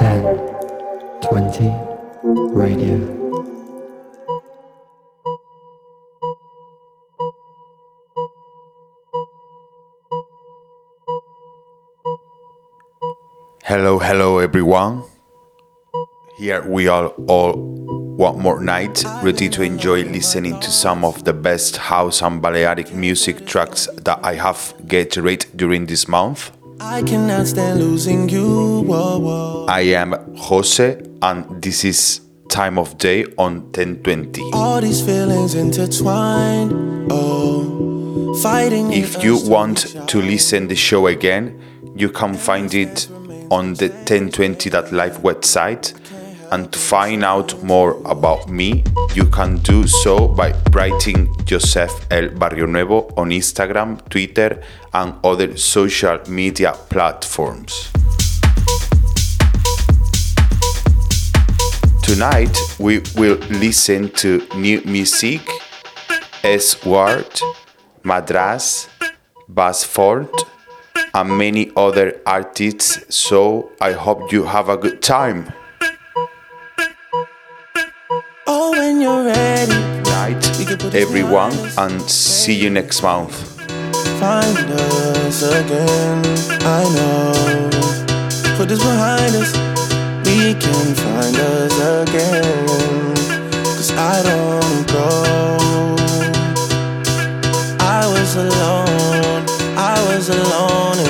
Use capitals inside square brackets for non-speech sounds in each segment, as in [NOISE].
1020 Radio. Hello, hello everyone. Here we are all one more night, ready to enjoy listening to some of the best house and Balearic music tracks that I have get read during this month. I cannot stand losing you. Whoa, whoa. I am Jose, and this is Time of Day on 1020. All these feelings intertwined. Oh, fighting. If you want to listen the show again, you can find it on the 1020.live website. And to find out more about me, you can do so by writing Josef L Barrionuevo on Instagram, Twitter, and other social media platforms. Tonight, we will listen to New Musik, S. Ward, Madraas, Bassfort, and many other artists, so I hope you have a good time. Everyone, and see you next month. find us again. I know. Put this behind us. We can find us again. Cause I don't go. I was alone. I was alone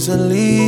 Easily.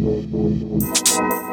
Musik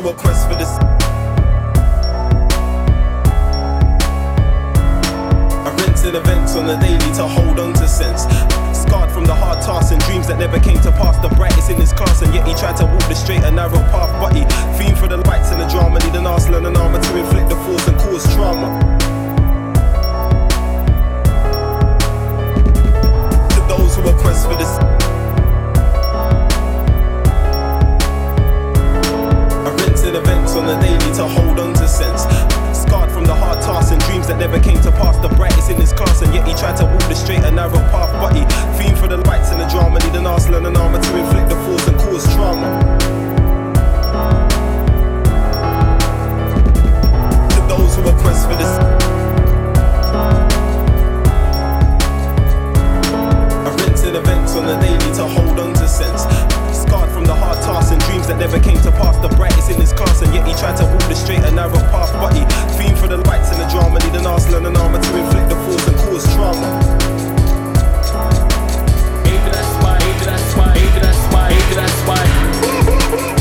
who are quest for this. I in events on the daily to hold on to sense. Scarred from the hard tasks and dreams that never came to pass. The brightest in his class, and yet he tried to walk the straight and narrow path. But he fiend for the lights and the drama. Need an arsenal and an armor to inflict the force and cause trauma. never came to pass. The brightest in his class, and yet he tried to walk the straight and narrow path. But he fiend for the lights and the drama, need an arsenal and an armor to inflict the force and cause trauma. those who request for this. I on the daily to hold on to sense from the hard tasks and dreams that never came to pass. The brightest in his class, and yet he tried to walk the straight and narrow path. But he fiend for the lights and the drama, need an arsenal and armor to inflict the force and cause trauma. Maybe that's why, maybe that's why, maybe that's why, maybe that's why. [LAUGHS]